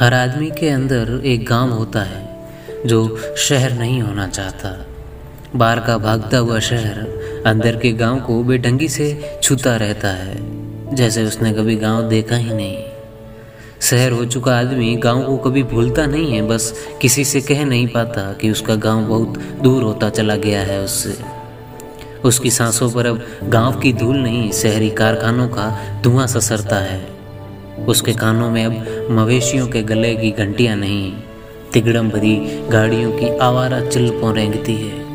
हर आदमी के अंदर एक गाँव होता है, जो शहर नहीं होना चाहता। बाहर का भागता हुआ शहर अंदर के गाँव को बेढंगी से छूता रहता है, जैसे उसने कभी गाँव देखा ही नहीं। शहर हो चुका आदमी गाँव को कभी भूलता नहीं है, बस किसी से कह नहीं पाता कि उसका गाँव बहुत दूर होता चला गया है उससे। उसकी सांसों पर अब गाँव की धूल नहीं, शहरी कारखानों का धुआँ ससरता है। उसके कानों में अब मवेशियों के गले की घंटियाँ नहीं तिगड़म भरी गाड़ियों की आवारा चिल्पों रेंगती है।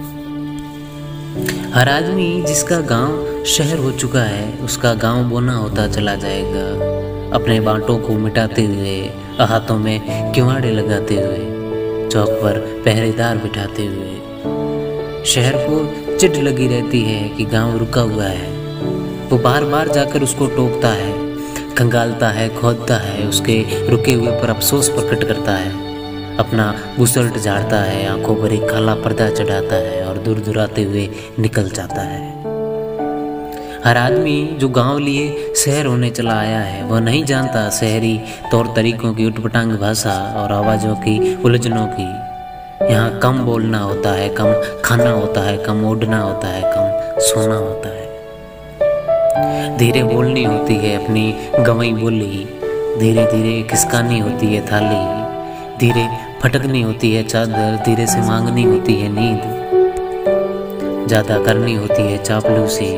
हर आदमी जिसका गाँव शहर हो चुका है, उसका गाँव बोना होता चला जाएगा। अपने बांटों को मिटाते हुए हाथों में किवाड़े लगाते हुए, चौक पर पहरेदार बिठाते हुए। शहर को चिट लगी रहती है कि गाँव रुका हुआ है। वो बार बार जाकर उसको टोकता है। खंगालता है, खोदता है, उसके रुके हुए पर अफसोस प्रकट करता है। अपना बुसल्ट झाड़ता है, आँखों पर एक काला पर्दा चढ़ाता है और दूर दुराते हुए निकल जाता है। हर आदमी जो गाँव लिए शहर होने चला आया है, वह नहीं जानता शहरी तौर तरीकों की उटपटांग भाषा और आवाज़ों की, उलझनों की। यहाँ कम बोलना होता है, कम खाना होता है, कम ओढ़ना होता है, कम सोना होता है। धीरे बोलनी होती है अपनी गवई बोली। धीरे धीरे खिसकानी होती है थाली। धीरे फटकनी होती है चादर। धीरे से मांगनी होती है नींद। ज़्यादा करनी होती है चापलूसी।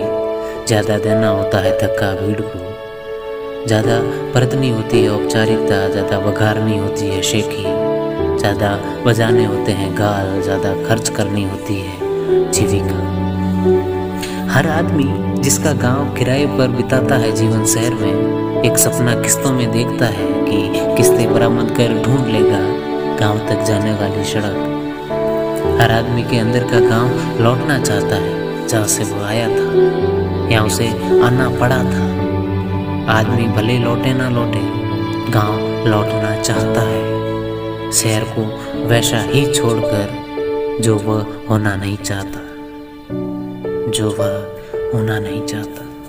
ज़्यादा देना होता है धक्का भीड़ को ज़्यादा बरतनी होती है औपचारिकता। ज़्यादा बघारनी होती है शेखी। ज़्यादा बजाने होते हैं गाल। ज़्यादा खर्च करनी होती है जीविका। हर आदमी जिसका गाँव किराए पर बिताता है जीवन शहर में, एक सपना किस्तों में देखता है कि किस्तें बरामद कर ढूंढ लेगा गाँव तक जाने वाली सड़क। हर आदमी के अंदर का गाँव लौटना चाहता है, जहाँ से वो आया था, या उसे आना पड़ा था। आदमी भले लौटे ना लौटे, गाँव लौटना चाहता है। शहर को वैसा ही छोड़कर जो वह होना नहीं चाहता, जो वह होना नहीं चाहता।